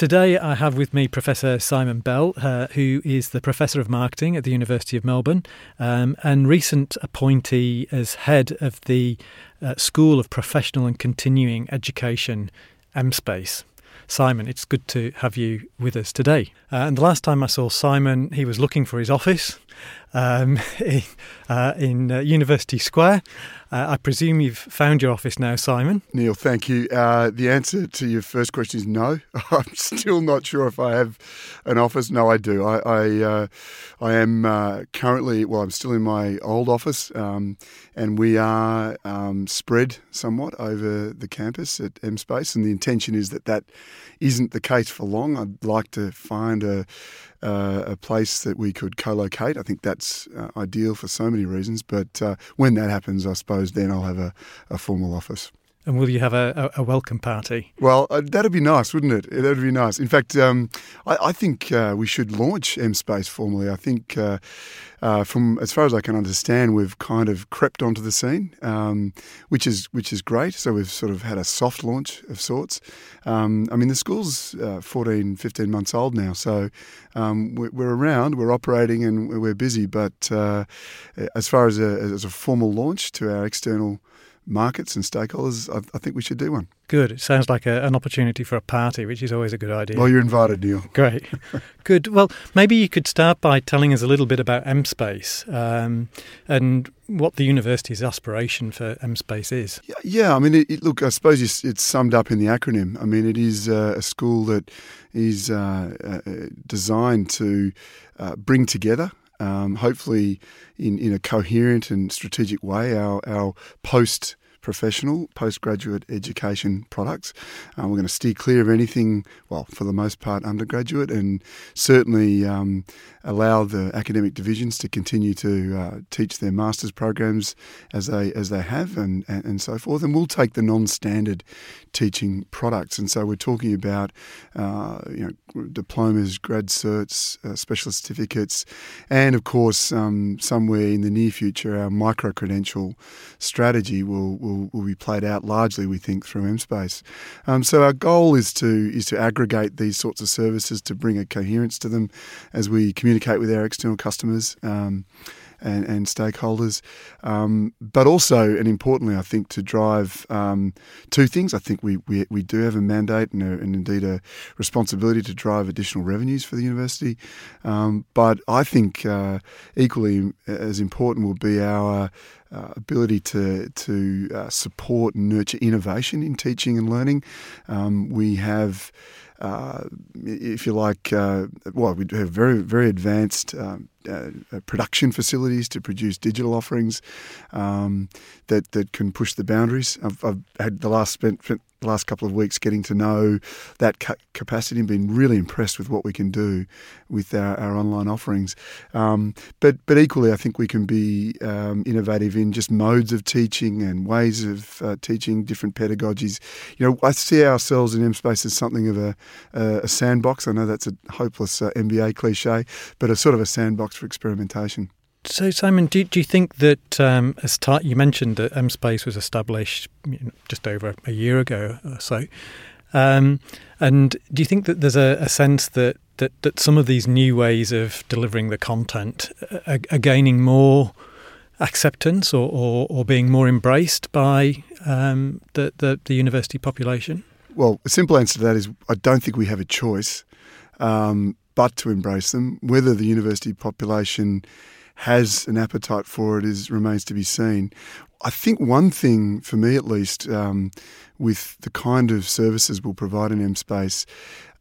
Today, I have with me Professor Simon Bell, uh, who is the Professor of Marketing at the University of Melbourne um, and recent appointee as head of the uh, School of Professional and Continuing Education, MSpace. Simon, it's good to have you with us today. Uh, and the last time I saw Simon, he was looking for his office um, in, uh, in uh, University Square. Uh, I presume you've found your office now, Simon. Neil, thank you. Uh, the answer to your first question is no. I'm still not sure if I have an office. No, I do. I I, uh, I am uh, currently well. I'm still in my old office, um, and we are um, spread somewhat over the campus at M Space, and the intention is that that isn't the case for long. I'd like to find a uh, a place that we could co-locate. I think that's uh, ideal for so many reasons. But uh, when that happens, I suppose then I'll have a, a formal office. And will you have a, a, welcome party? Well, uh, that'd be nice, wouldn't it? That'd be nice. In fact, um, I, I, think uh, we should launch M Space formally. I think, uh, uh, from as far as I can understand, we've kind of crept onto the scene, um, which is which is great. So we've sort of had a soft launch of sorts. Um, I mean, the school's uh, 14, 15 months old now, so um, we're, we're, around, we're operating, and we're busy. But uh, as far as a, as a formal launch to our external markets and stakeholders, I, I think we should do one. Good. It sounds like a, an opportunity for a party, which is always a good idea. Well, you're invited, Neil. Great. good. Well, maybe you could start by telling us a little bit about MSpace um, and what the university's aspiration for MSpace is. Yeah, yeah I mean, it, it, look, I suppose it's summed up in the acronym. I mean, it is uh, a school that is uh, uh, designed to uh, bring together um, hopefully in, in a coherent and strategic way, our, our post professional postgraduate education products. Uh, we're going to steer clear of anything, well, for the most part, undergraduate, and certainly um, allow the academic divisions to continue to uh, teach their master's programs as they as they have, and, and, and so forth. And we'll take the non-standard teaching products, and so we're talking about uh, you know diplomas, grad certs, uh, specialist certificates, and of course, um, somewhere in the near future, our micro credential strategy will, will will, will be played out largely, we think, through MSpace. Um, so our goal is to is to aggregate these sorts of services to bring a coherence to them as we communicate with our external customers. Um, and, and stakeholders, um, but also and importantly, I think to drive um, two things. I think we, we, we do have a mandate and, a, and, indeed a responsibility to drive additional revenues for the university, um, but I think uh, equally as important will be our uh, ability to to uh, support and nurture innovation in teaching and learning. Um, we have if you like, uh, well, we have very, very advanced um, uh, uh, production facilities to produce digital offerings um, that that can push the boundaries. I've, I've had the last spent, spent, the last couple of weeks getting to know that ca- capacity and been really impressed with what we can do with our, our online offerings. Um, but but equally, I think we can be um, innovative in just modes of teaching and ways of uh, teaching different pedagogies. You know, I see ourselves in MSpace as something of a, a, a sandbox. I know that's a hopeless uh, MBA cliche, but a sort of a sandbox for experimentation. So, Simon, do, do you think that um, as you mentioned that MSpace was established you know, just over a year ago or so, um, and do you think that there's a, a, sense that, that, that some of these new ways of delivering the content are, are gaining more acceptance or, or, or, being more embraced by um, the, the, the, university population? Well, a simple answer to that is I don't think we have a choice um, but to embrace them. Whether the university population has an appetite for it is remains to be seen. I think one thing, for me at least, um, with the kind of services we'll provide in M Space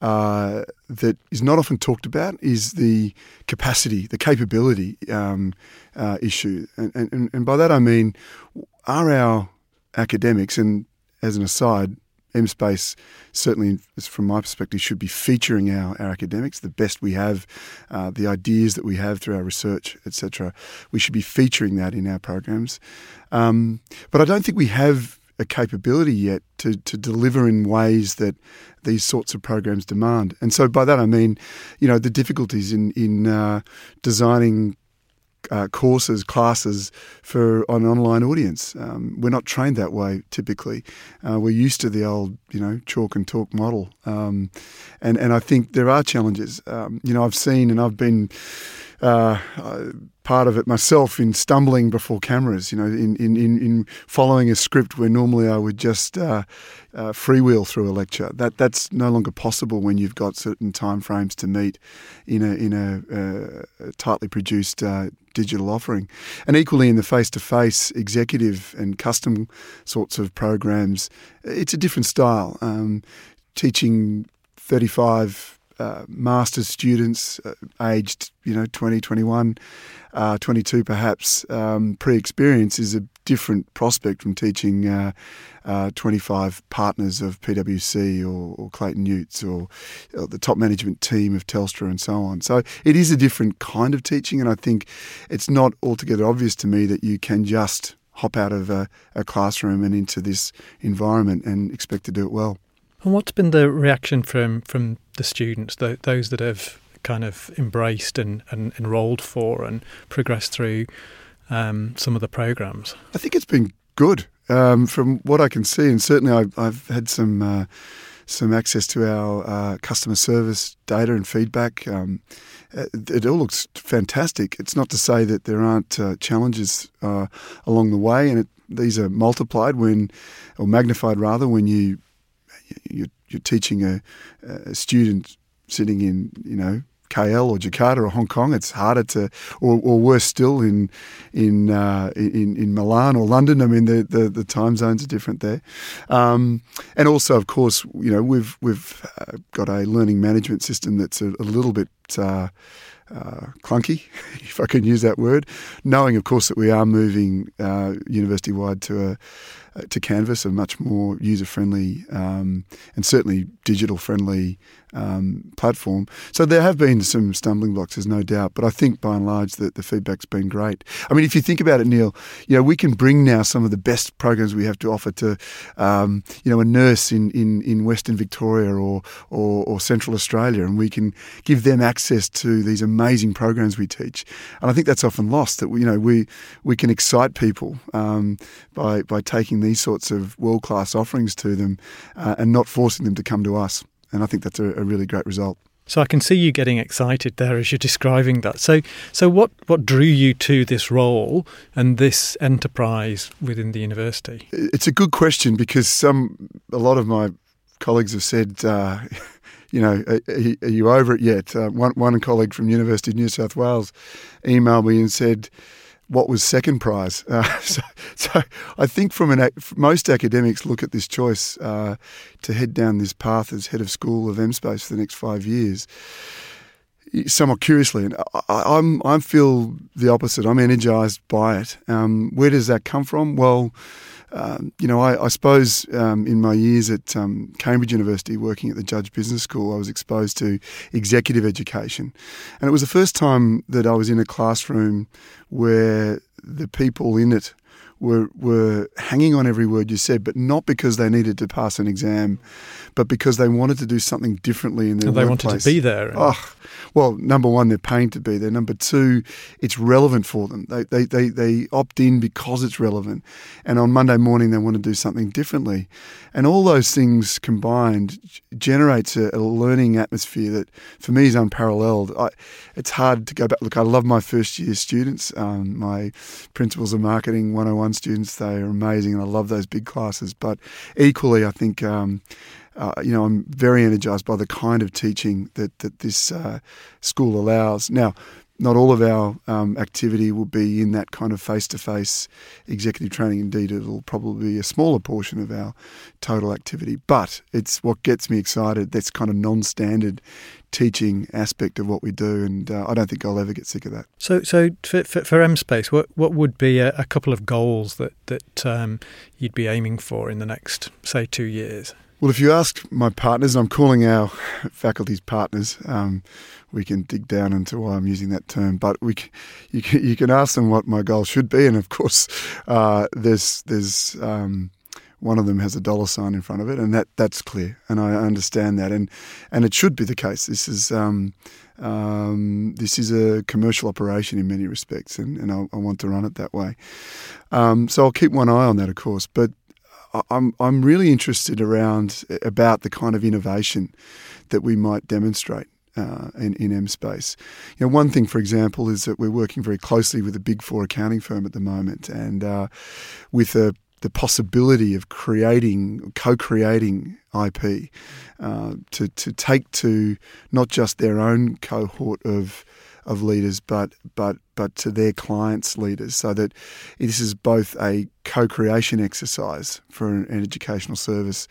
uh, that is not often talked about is the capacity, the capability um, uh, issue. And, and, and by that I mean, are our academics, and as an aside, MSpace certainly, from my perspective, should be featuring our, our academics, the best we have, uh, the ideas that we have through our research, etc. We should be featuring that in our programs. Um, but I don't think we have a capability yet to, to deliver in ways that these sorts of programs demand. And so by that I mean, you know, the difficulties in, in uh, designing uh, courses, classes for an online audience. Um, we're not trained that way typically. Uh, we're used to the old, you know, chalk and talk model, um, and and I think there are challenges. Um, you know, I've seen and I've been. Uh, part of it myself in stumbling before cameras, you know, in, in, in following a script where normally I would just uh, uh, freewheel through a lecture. That that's no longer possible when you've got certain timeframes to meet in a in a, uh, tightly produced uh, digital offering. And equally in the face to face executive and custom sorts of programs, it's a different style. Um, teaching 35 uh, master's students uh, aged, you know, 20, 21, uh, 22 perhaps, um, pre-experience is a different prospect from teaching uh, uh, 25 partners of PwC or, or Clayton or, or, the top management team of Telstra and so on. So it is a different kind of teaching, and I think it's not altogether obvious to me that you can just hop out of a, a classroom and into this environment and expect to do it well. And what's been the reaction from from the students, the, those that have kind of embraced and, and enrolled for and progressed through um, some of the programs? I think it's been good um, from what I can see, and certainly I've, I've had some. Uh, some access to our uh, customer service data and feedback. Um, it, all looks fantastic. It's not to say that there aren't uh, challenges uh, along the way, and it, these are multiplied when, or magnified rather, when you you're, you're teaching a, a student sitting in, you know, KL or Jakarta or Hong Kong. It's harder to, or, or worse still, in in, uh, in in Milan or London. I mean, the, the, the time zones are different there, um, and also, of course, you know, we've we've uh, got a learning management system that's a, a little bit. Uh, uh, clunky, if I can use that word, knowing, of course, that we are moving uh, university wide to a to Canvas, a much more user friendly um, and certainly digital friendly um, platform. So there have been some stumbling blocks, there's no doubt, but I think by and large that the feedback's been great. I mean, if you think about it, Neil, you know, we can bring now some of the best programs we have to offer to, um, you know, a nurse in, in, in Western Victoria or, or, or Central Australia, and we can give them access to these amazing programs we teach. And I think that's often lost that, we, you know, we, we can excite people um, by, by taking these sorts of world class offerings to them uh, and not forcing them to come to us. And I think that's a, a really great result. So I can see you getting excited there as you're describing that. So, so what, what drew you to this role and this enterprise within the university? It's a good question because some a lot of my colleagues have said, uh, you know, are, are, you over it yet? Uh, one one colleague from University of New South Wales emailed me and said, what was second prize. Uh, so, so, I think from an most academics look at this choice uh, to head down this path as head of school of MSpace for the next five years somewhat curiously, and I, am I feel the opposite. I'm energised by it. Um, where does that come from? Well, um, you know, I, I suppose um, in my years at um, Cambridge University, working at the Judge Business School, I was exposed to executive education, and it was the first time that I was in a classroom where the people in it were were hanging on every word you said, but not because they needed to pass an exam, but because they wanted to do something differently in their and they workplace. wanted to be there. Oh, well, number one, they're paying to be there. Number two, it's relevant for them. They, they, they, they opt in because it's relevant. And on Monday morning, they want to do something differently. And all those things combined generates a, a learning atmosphere that, for me, is unparalleled. I, it's hard to go back. Look, I love my first year students. Um, my principles of marketing 101 students, they are amazing, and I love those big classes. But equally, I think. Um, uh, you know, I'm very energised by the kind of teaching that that this uh, school allows. Now, not all of our um, activity will be in that kind of face-to-face executive training. Indeed, it'll probably be a smaller portion of our total activity. But it's what gets me excited. That's kind of non-standard teaching aspect of what we do, and uh, I don't think I'll ever get sick of that. So, so for, for, for MSpace, what what would be a, a couple of goals that that um, you'd be aiming for in the next, say, two years? Well, if you ask my partners, I'm calling our faculty's partners. Um, we can dig down into why I'm using that term, but we you can you can ask them what my goal should be, and of course, uh, there's there's um, one of them has a dollar sign in front of it, and that that's clear, and I understand that, and and it should be the case. This is. Um, um, this is a commercial operation in many respects, and, and I, I want to run it that way. Um, so I'll keep one eye on that, of course. But I'm I'm really interested around about the kind of innovation that we might demonstrate uh, in, in M space. You know, one thing, for example, is that we're working very closely with a big four accounting firm at the moment, and uh, with a, the possibility of creating, co-creating IP uh, to to take to not just their own cohort of of leaders, but but but to their clients' leaders, so that this is both a co-creation exercise for an, educational service,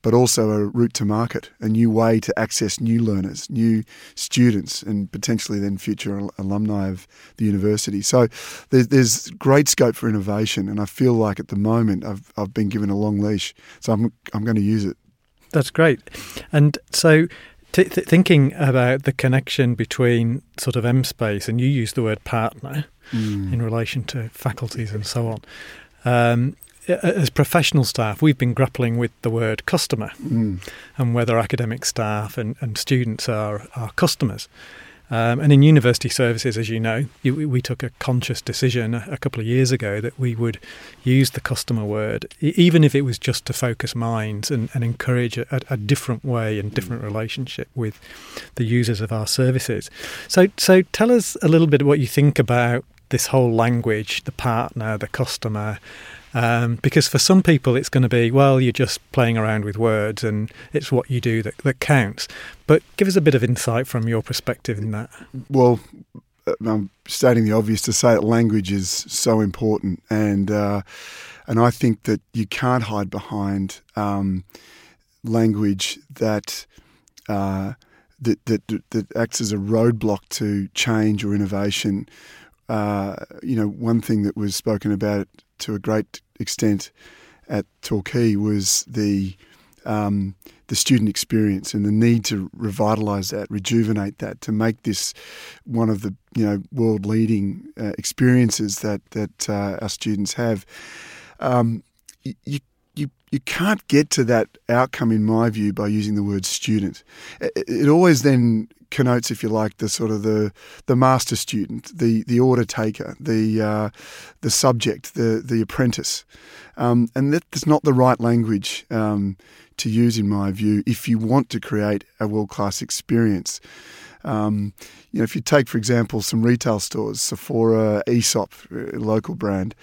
but also a route to market, a new way to access new learners, new students, and potentially then future alumni of the university. So there's, there's great scope for innovation, and I feel like at the moment I've I've been given a long leash, so I'm I'm going to use it. That's great, and so T- th- thinking about the connection between sort of M space, and you use the word partner mm. in relation to faculties and so on. Um, as professional staff, we've been grappling with the word customer mm. and whether academic staff and, and students are, are customers. Um, and in university services, as you know, you, we took a conscious decision a, a, couple of years ago that we would use the customer word, even if it was just to focus minds and, and encourage a, a, different way and different relationship with the users of our services. So, so tell us a little bit what you think about this whole language, the partner, the customer, um, because for some people, it's going to be, well, you're just playing around with words and it's what you do that, that counts. But give us a bit of insight from your perspective in that. Well, uh, I'm stating the obvious to say that language is so important, and uh, and I think that you can't hide behind um, language that, uh, that, that that acts as a roadblock to change or innovation. Uh, you know, one thing that was spoken about to a great extent at Torquay was the um, the student experience and the need to revitalise that, rejuvenate that, to make this one of the you know world leading uh, experiences that that uh, our students have. Um, you you you can't get to that outcome, in my view, by using the word student. It, it always then connotes, if you like, the sort of the the master student, the the order taker, the uh, the subject, the the apprentice, um, and that's not the right language um, to use, in my view, if you want to create a world class experience. Um, you know, if you take, for example, some retail stores, Sephora, Aesop, a local brand,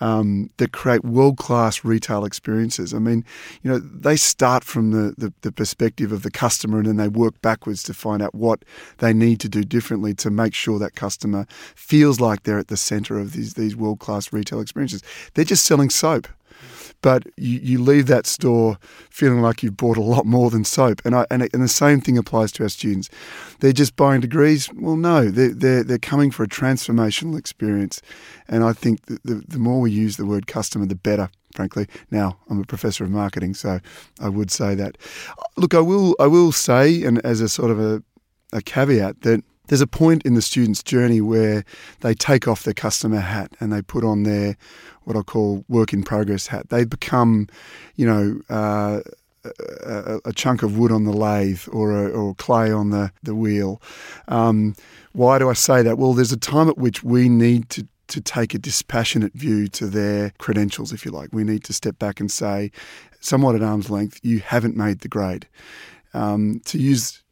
um, that create world class retail experiences. I mean, you know, they start from the, the, the, perspective of the customer and then they work backwards to find out what they need to do differently to make sure that customer feels like they're at the center of these, these world class retail experiences. They're just selling soap but you, you leave that store feeling like you've bought a lot more than soap. And, I, and, and the same thing applies to our students. They're just buying degrees. Well, no, they're, they're, they're coming for a transformational experience. And I think the, the, the more we use the word customer, the better frankly. Now, I'm a professor of marketing, so I would say that. Look, I will I will say, and as a sort of a, a caveat, that there's a point in the student's journey where they take off their customer hat and they put on their what I call work in progress hat. They become, you know, uh, a, a, chunk of wood on the lathe or, a, or clay on the, the wheel. Um, why do I say that? Well, there's a time at which we need to to take a dispassionate view to their credentials, if you like. We need to step back and say, somewhat at arm's length, you haven't made the grade. Um, to use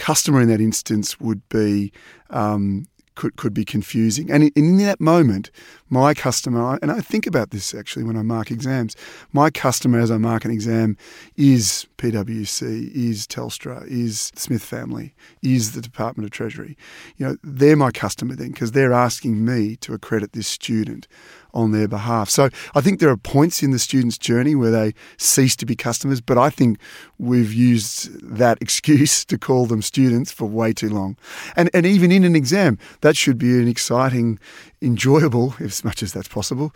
customer in that instance would be um, could could be confusing. And in, in, that moment, my customer, and I think about this actually when I mark exams, my customer as I mark an exam is PwC, is Telstra, is Smith Family, is the Department of Treasury. You know, they're my customer then because they're asking me to accredit this student on their behalf. So I think there are points in the student's journey where they cease to be customers, but I think we've used that excuse to call them students for way too long. And, and even in an exam, that should be an exciting, enjoyable, as much as that's possible,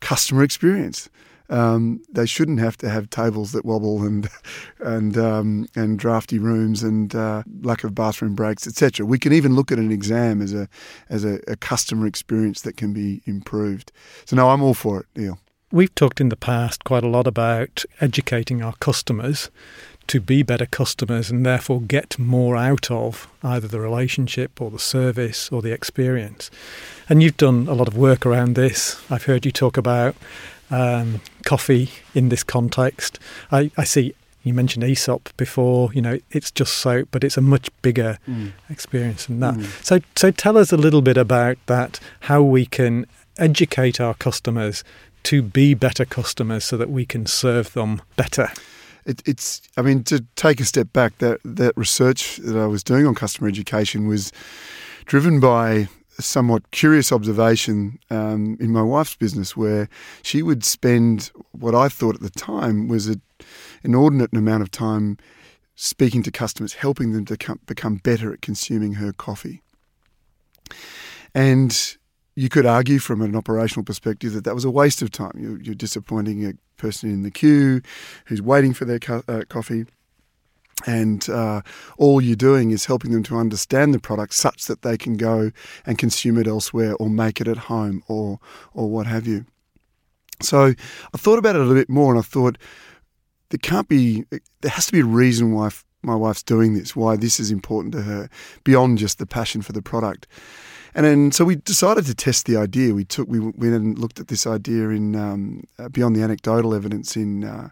customer experience. Um, they shouldn't have to have tables that wobble and and um, and drafty rooms and uh, lack of bathroom breaks, etc. We can even look at an exam as a as a, a, customer experience that can be improved. So no, I'm all for it, Neil. we've talked in the past quite a lot about educating our customers to be better customers and therefore get more out of either the relationship or the service or the experience. And you've done a lot of work around this. I've heard you talk about um, coffee in this context. I, I see you mentioned Aesop before. You know, it's just soap, but it's a much bigger mm. experience than that. Mm. So, so tell us a little bit about that. How we can educate our customers to be better customers, so that we can serve them better. It, it's, I mean, to take a step back, that that research that I was doing on customer education was driven by a somewhat curious observation um, in my wife's business, where she would spend what I thought at the time was an inordinate amount of time speaking to customers, helping them to come, become better at consuming her coffee. And you could argue from an operational perspective that that was a waste of time. You're, you're disappointing a person in the queue who's waiting for their co- uh, coffee. And uh, all you're doing is helping them to understand the product such that they can go and consume it elsewhere or make it at home or, or what have you. So I thought about it a little bit more and I thought, there can't be, there has to be a reason why my wife's doing this, why this is important to her, beyond just the passion for the product. And then, so we decided to test the idea. We took, we went and looked at this idea in um, uh, beyond the anecdotal evidence in uh,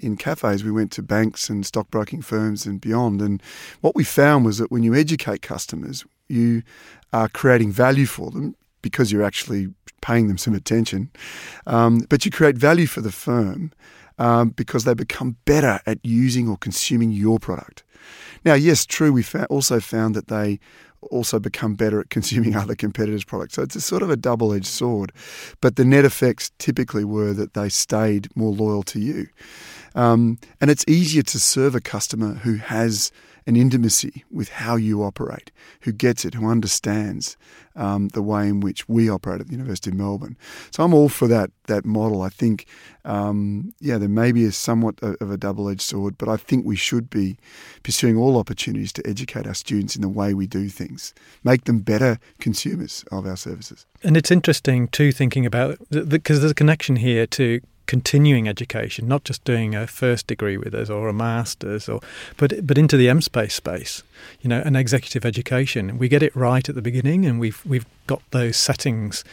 in cafes. We went to banks and stockbroking firms and beyond. And what we found was that when you educate customers, you are creating value for them because you're actually paying them some attention, um, but you create value for the firm um, because they become better at using or consuming your product. Now, yes, true, we also found that they also become better at consuming other competitors' products. So it's a sort of a double edged sword. But the net effects typically were that they stayed more loyal to you. Um, and it's easier to serve a customer who has an intimacy with how you operate, who gets it, who understands um, the way in which we operate at the University of Melbourne. So I'm all for that that model. I think, um, yeah, there may be a somewhat of a double edged sword, but I think we should be pursuing all opportunities to educate our students in the way we do things, make them better consumers of our services. And it's interesting too, thinking about because there's a connection here to continuing education, not just doing a first degree with us or a master's, or but but into the M space, space, you know, an executive education. We get it right at the beginning, and we've we've got those settings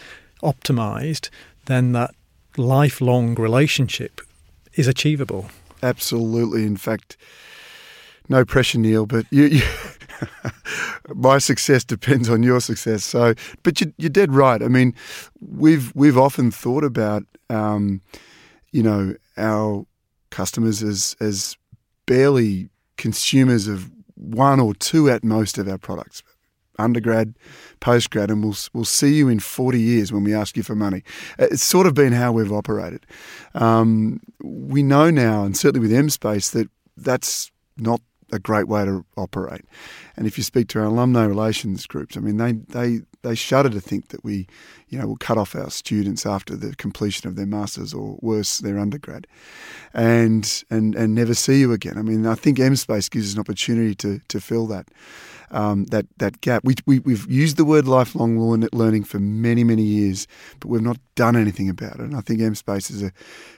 optimized. Then that lifelong relationship is achievable. Absolutely. In fact, no pressure, Neil, but you. you my success depends on your success. So, but you, are dead right. I mean, we've we've often thought about um, you know, our customers as as barely consumers of one or two at most of our products. Undergrad, postgrad, and we'll we'll see you in forty years when we ask you for money. It's sort of been how we've operated. Um, we know now, and certainly with MSpace, that that's not a great way to operate. And if you speak to our alumni relations groups, I mean, they, they, they shudder to think that we, you know, will cut off our students after the completion of their masters or worse, their undergrad, and and and never see you again. I mean, I think MSpace gives us an opportunity to to fill that. Um, that that gap. We, we we've used the word lifelong learning for many many years, but we've not done anything about it. And I think MSpace is a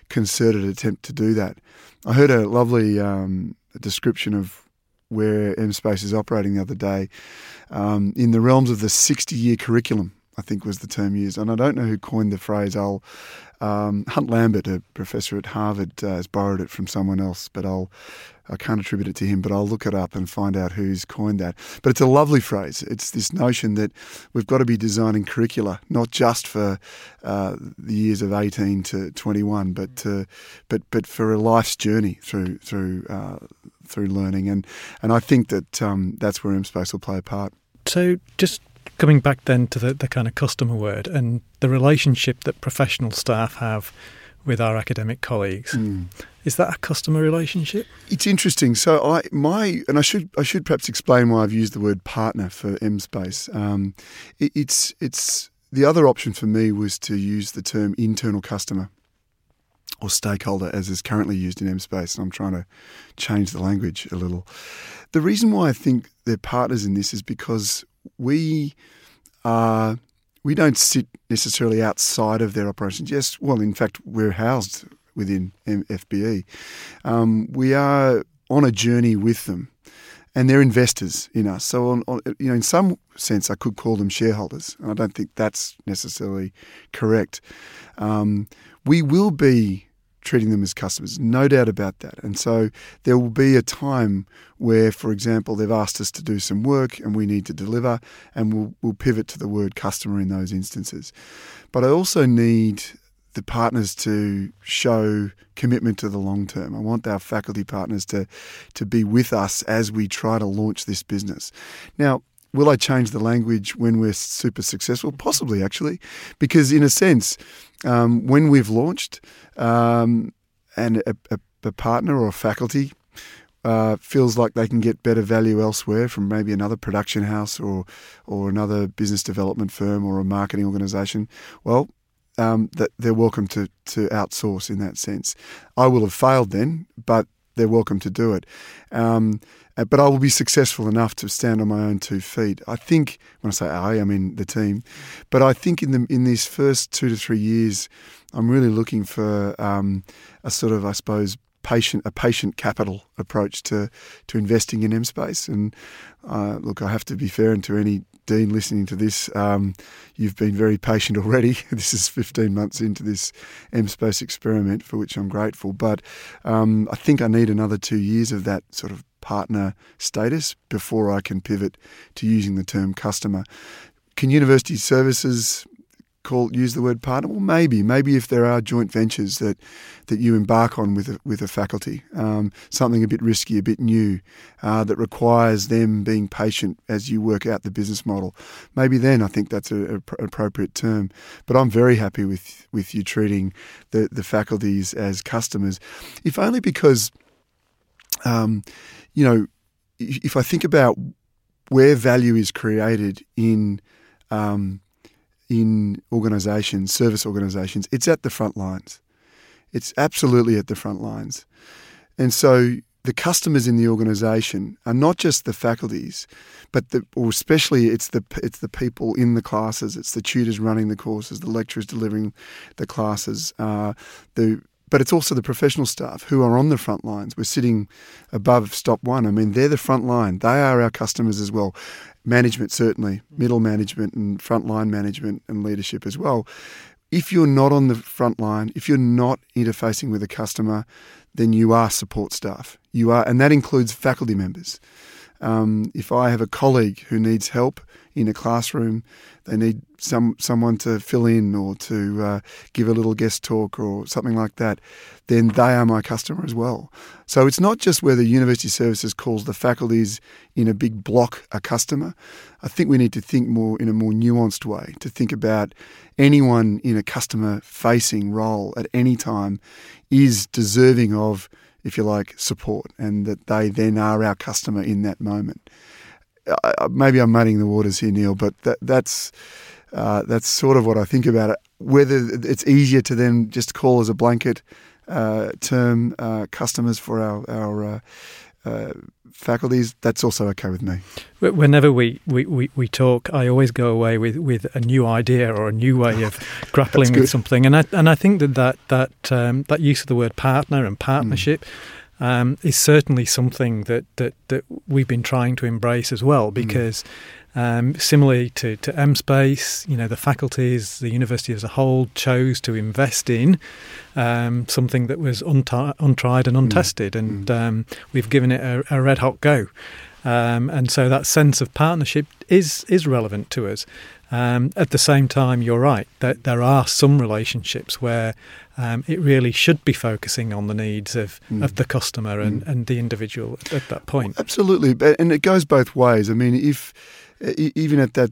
concerted attempt to do that. I heard a lovely um, description of where MSpace is operating the other day um, in the realms of the 60 year curriculum. I think was the term used, and I don't know who coined the phrase. I'll um, Hunt Lambert, a professor at Harvard, uh, has borrowed it from someone else, but I'll I can't attribute it to him, but I'll look it up and find out who's coined that. But it's a lovely phrase. It's this notion that we've got to be designing curricula not just for uh, the years of 18 to 21, but but but for a life's journey through through uh, through learning, and and I think that um, that's where MSpace will play a part. So just coming back then to the, the kind of customer word and the relationship that professional staff have with our academic colleagues. Mm. Is that a customer relationship? It's interesting. So I my and I should I should perhaps explain why I've used the word partner for MSpace. Um, it, it's it's the other option for me was to use the term internal customer or stakeholder as is currently used in MSpace, and I'm trying to change the language a little. The reason why I think they're partners in this is because we are we don't sit necessarily outside of their operations. Yes, well, in fact, we're housed within FBE. Um, we are on a journey with them, and they're investors in us. So, on, on, you know, in some sense, I could call them shareholders. and I don't think that's necessarily correct. Um, we will be treating them as customers, no doubt about that. And so there will be a time where, for example, they've asked us to do some work and we need to deliver, and we'll, we'll pivot to the word customer in those instances. But I also need the partners to show commitment to the long term. I want our faculty partners to to be with us as we try to launch this business. Now, will I change the language when we're super successful? Possibly, actually, because in a sense, um, when we've launched um, and a, a, a, partner or a faculty uh, feels like they can get better value elsewhere from maybe another production house or or another business development firm or a marketing organisation, well, um, that they're welcome to to outsource in that sense. I will have failed then, but they're welcome to do it. Um, uh, but I will be successful enough to stand on my own two feet. I think when I say I, I mean the team. But I think in the in these first two to three years, I'm really looking for um, a sort of, I suppose, patient a patient capital approach to to investing in M Space. And uh, look, I have to be fair and to any Dean listening to this, um, you've been very patient already. this is 15 months into this M Space experiment, for which I'm grateful. But um, I think I need another two years of that sort of partner status before I can pivot to using the term customer. Can university services call use the word partner? Well, maybe, maybe if there are joint ventures that that you embark on with a, with a faculty, um, something a bit risky, a bit new, uh, that requires them being patient as you work out the business model. Maybe then I think that's an appropriate term. But I'm very happy with with you treating the the faculties as customers, if only because, um, you know, if I think about where value is created in um, in organisations, service organisations, it's at the front lines. It's absolutely at the front lines. And so the customers in the organisation are not just the faculties, but the, or especially it's the it's the people in the classes, it's the tutors running the courses, the lecturers delivering the classes, uh, the but it's also the professional staff who are on the front lines. We're sitting above stop one. I mean, they're the front line. They are our customers as well. Management, certainly, mm. middle management and frontline management and leadership as well. If you're not on the front line, if you're not interfacing with a customer, then you are support staff. You are, and that includes faculty members. Um, if I have a colleague who needs help in a classroom, they need some someone to fill in or to uh, give a little guest talk or something like that, then they are my customer as well. So it's not just whether University Services calls the faculties in a big block a customer. I think we need to think more in a more nuanced way to think about anyone in a customer facing role at any time is deserving of if you like, support, and that they then are our customer in that moment. Uh, maybe I'm muddying the waters here, Neil, but that, that's uh, that's sort of what I think about it. Whether it's easier to then just call as a blanket uh, term uh, customers for our our uh, faculties, that's also okay with me. Whenever we, we, we, we, talk, I always go away with, with a new idea or a new way of grappling with something, and I and I think that that that, um, that use of the word partner and partnership. Mm. Um, is certainly something that, that, that we've been trying to embrace as well mm. because mm. Um, similarly to, to MSpace, you know, the faculties, the university as a whole chose to invest in um, something that was unti- untried and mm. untested, mm. and um, we've given it a, a red hot go. Um, and so that sense of partnership is is relevant to us. Um, at the same time, you're right that there are some relationships where um, it really should be focusing on the needs of, mm. of the customer and, mm. and the individual at that point. Absolutely, and it goes both ways. I mean, if even at that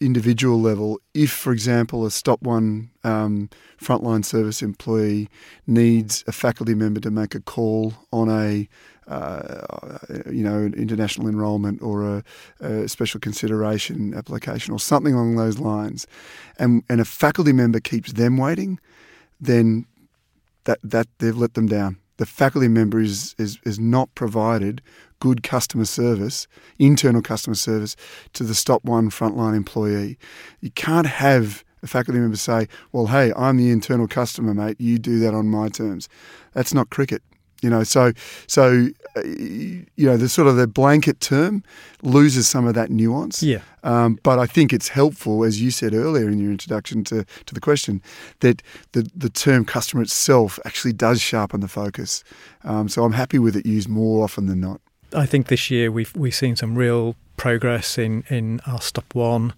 individual level, if, for example, a Stop One um, frontline service employee needs a faculty member to make a call on a uh, you know, international enrolment or a, a, special consideration application or something along those lines, and and a faculty member keeps them waiting, then that that they've let them down the faculty member is, is, is not provided good customer service, internal customer service, to the stop one frontline employee. You can't have a faculty member say, well, hey, I'm the internal customer, mate. You do that on my terms. That's not cricket. You know, so so uh, you know the sort of the blanket term loses some of that nuance. Yeah. Um, but I think it's helpful, as you said earlier in your introduction to, to the question, that the the term customer itself actually does sharpen the focus. Um, so I'm happy with it used more often than not. I think this year we've we've seen some real progress in in our stop one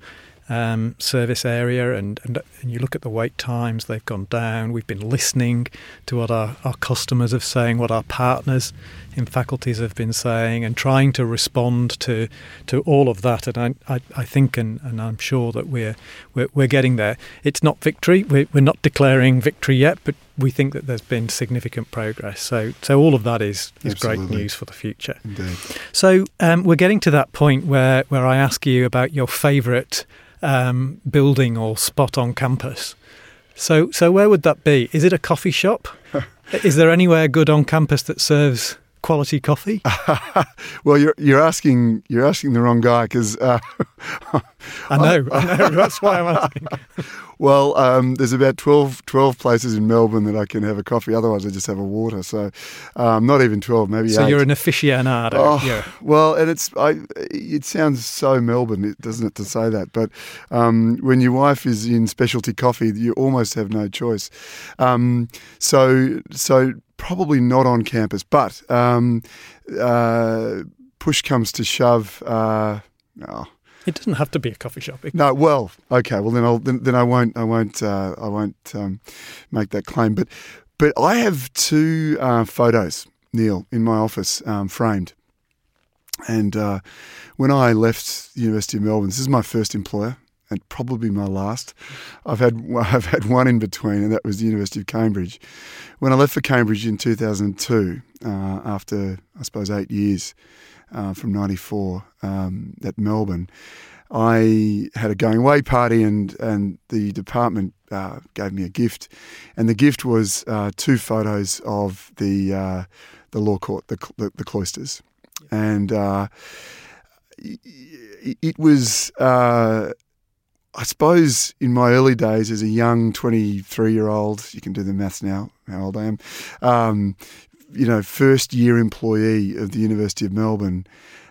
um, service area, and, and, and you look at the wait times, they've gone down. We've been listening to what our, our customers are saying, what our partners in faculties have been saying, and trying to respond to to all of that. And I, I, I think, and, and I'm sure that we're, we're, we're getting there. It's not victory. We're, we're not declaring victory yet, but we think that there's been significant progress. So, so all of that is, is great news for the future. Indeed. So um, we're getting to that point where, where I ask you about your favourite um, building or spot on campus. So, so where would that be? Is it a coffee shop? Is there anywhere good on campus that serves quality coffee? well, you're you're asking you're asking the wrong guy because uh, I know I know that's why I'm asking. well, um, there's about 12, 12, places in Melbourne that I can have a coffee. Otherwise, I just have a water. So, um, not even twelve, maybe. So you you're an aficionado. Oh, yeah. Well, and it's I. It sounds so Melbourne, doesn't it, to say that? But um, when your wife is in specialty coffee, you almost have no choice. Um, so so probably not on campus, but um, uh, push comes to shove. Uh, oh, it doesn't have to be a coffee shop. It no, well, okay. Well, then I'll then, then I won't I won't uh, I won't um, make that claim. But but I have two uh, photos, Neil, in my office, um, framed. And uh, when I left the University of Melbourne, this is my first employer and probably my last. I've had I've had one in between, and that was the University of Cambridge. When I left for Cambridge in 2002, uh, after I suppose eight years uh, from '94 um, at Melbourne, I had a going away party, and and the department uh, gave me a gift, and the gift was uh, two photos of the uh, the law court, the the, the cloisters, and uh, it was uh, I suppose in my early days as a young 23 year old, you can do the maths now, how old I am, um, you know, first year employee of the University of Melbourne.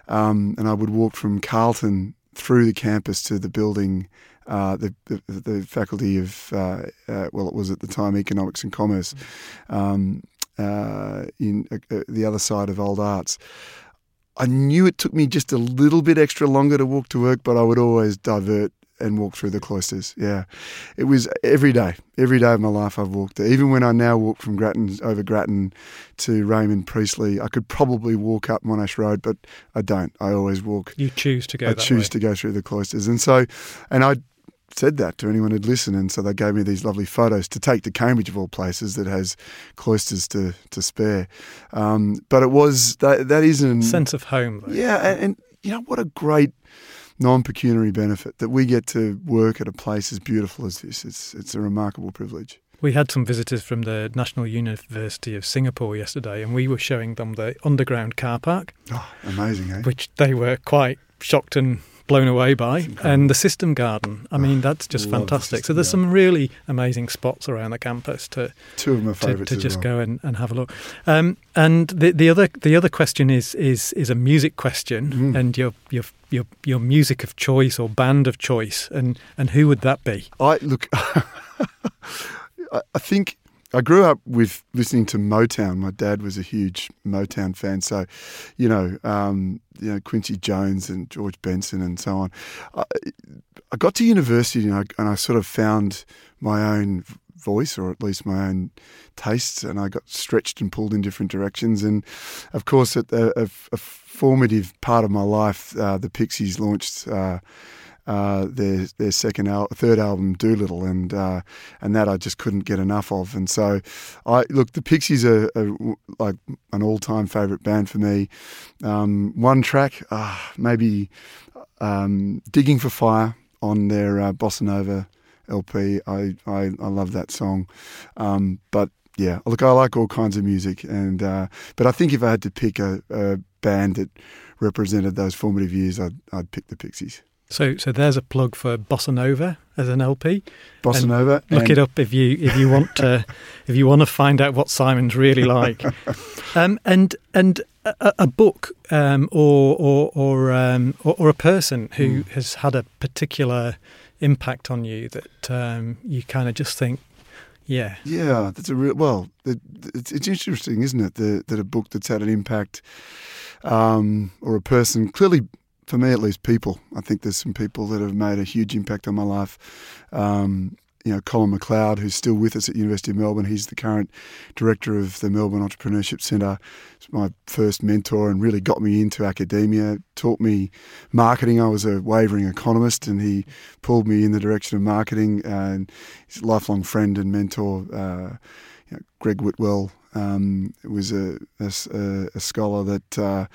Um, and I would walk from Carlton through the campus to the building, uh, the, the, the, faculty of, uh, uh, well, it was at the time economics and commerce, um, uh, in uh, the other side of Old Arts. I knew it took me just a little bit extra longer to walk to work, but I would always divert and walk through the cloisters. Yeah, it was every day, every day of my life I've walked there. Even when I now walk from Grattan over Grattan to Raymond Priestley, I could probably walk up Monash Road, but I don't. I always walk. You choose to go. I choose way. to go through the cloisters, and so, and I said that to anyone who'd listen, and so they gave me these lovely photos to take to Cambridge of all places that has cloisters to to spare. Um, but it was that that is a sense of home. Though. Yeah, and, and you know what a great non pecuniary benefit that we get to work at a place as beautiful as this. It's, it's a remarkable privilege. We had some visitors from the National University of Singapore yesterday, and we were showing them the underground car park. Oh, amazing, eh? Which they were quite shocked and blown away by. And the system garden, I mean, oh, that's just fantastic. The so there's garden. some really amazing spots around the campus to two of my favourites to, to just well. go and, and have a look. Um, and the the other the other question is is is a music question, mm. and your your your your music of choice or band of choice, and and who would that be? I look. I think I grew up with listening to Motown. My dad was a huge Motown fan, so you know, um, you know Quincy Jones and George Benson and so on. I, I got to university and I, and I sort of found my own voice, or at least my own tastes, and I got stretched and pulled in different directions. And of course, at a, a, a formative part of my life, uh, the Pixies launched. Uh, uh, their their second al- third album Doolittle and uh, and that I just couldn't get enough of. And so I look the Pixies are, are like an all time favorite band for me. Um, one track uh, maybe um, Digging for Fire on their uh, Bossa Nova LP I, I, I love that song. Um, but yeah, look, I like all kinds of music, and uh, but I think if I had to pick a, a, band that represented those formative years, I'd, I'd pick the Pixies. So, so there's a plug for Bossa Nova as an LP. Bossa Nova. Look it up if you if you want to if you want to find out what Simon's really like. um, and and a, a book um, or or or, um, or, or a person who mm. has had a particular impact on you that um, you kind of just think yeah. Yeah, that's a real. Well, it, it's, it's interesting, isn't it? The, that a book that's had an impact, um, or a person, clearly, for me at least, people. I think there's some people that have made a huge impact on my life. Um, you know, Colin McLeod, who's still with us at University of Melbourne. He's the current director of the Melbourne Entrepreneurship Centre. He's my first mentor and really got me into academia, taught me marketing. I was a wavering economist and he pulled me in the direction of marketing. And he's a lifelong friend and mentor, uh, you know, Greg Whitwell, um, was a, a, a scholar that uh,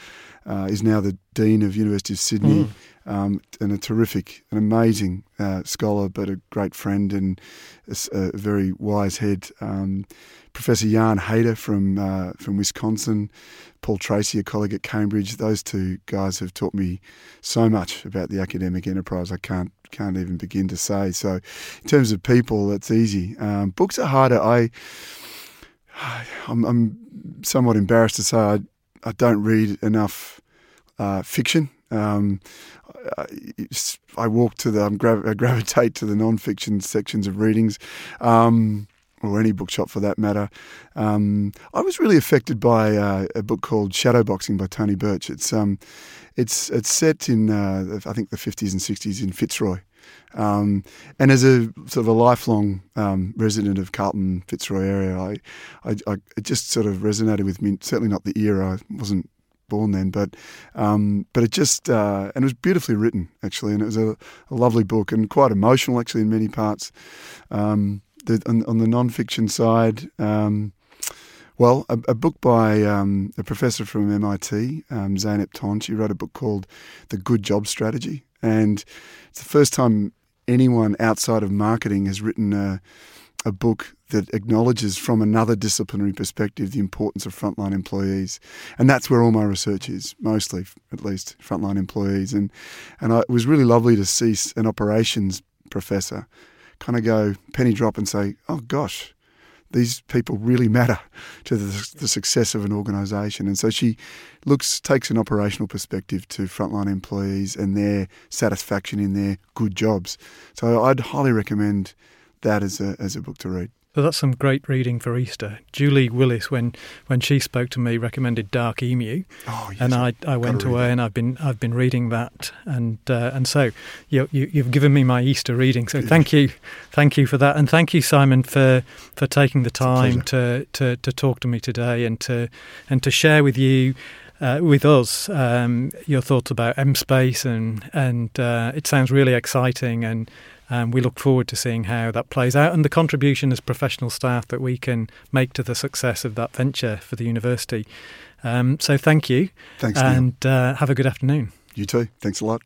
uh, is now the Dean of University of Sydney. Mm um, and a terrific, an amazing uh, scholar, but a great friend and a, a very wise head. Um, Professor Jan Heide from uh, from Wisconsin, Paul Tracey, a colleague at Cambridge. Those two guys have taught me so much about the academic enterprise. I can't can't even begin to say. So, in terms of people, that's easy. Um, books are harder. I I'm, I'm, somewhat embarrassed to say I I don't read enough uh, fiction. Um, I, I, walk to the, I gravitate to the non-fiction sections of Readings, um, or any bookshop for that matter. Um, I was really affected by uh, a book called Shadowboxing by Tony Birch. It's um, it's it's set in uh, I think the 50s and 60s in Fitzroy. Um, and as a sort of a lifelong um, resident of Carlton Fitzroy area, I, I, I, it just sort of resonated with me. Certainly not the era. I wasn't born then, but um, but it just uh, and it was beautifully written actually, and it was a, a, lovely book and quite emotional actually in many parts. Um, the, on, on, the non-fiction side, um, well, a, a, book by um, a professor from MIT, um, Zeynep Ton. She wrote a book called The Good Job Strategy, and it's the first time anyone outside of marketing has written a a book that acknowledges from another disciplinary perspective the importance of frontline employees. And that's where all my research is, mostly, at least, frontline employees. And, and I, it was really lovely to see an operations professor kind of go penny drop and say, oh gosh, these people really matter to the, the success of an organisation. And so she looks, takes an operational perspective to frontline employees and their satisfaction in their good jobs. So I'd highly recommend that as a as a book to read. So that's some great reading for Easter. Julie Willis, when, when she spoke to me, recommended Dark Emu, oh, yes, and I, I went away and I've been I've been reading that, and uh, and so you, you have given me my Easter reading. So thank you, thank you for that, and thank you Simon for for taking the time to, to to talk to me today and to and to share with you. Uh, with us, um, your thoughts about M Space, and and uh, it sounds really exciting, and um, we look forward to seeing how that plays out and the contribution as professional staff that we can make to the success of that venture for the university. Um, so thank you. Thanks, and uh, have a good afternoon. You too. Thanks a lot.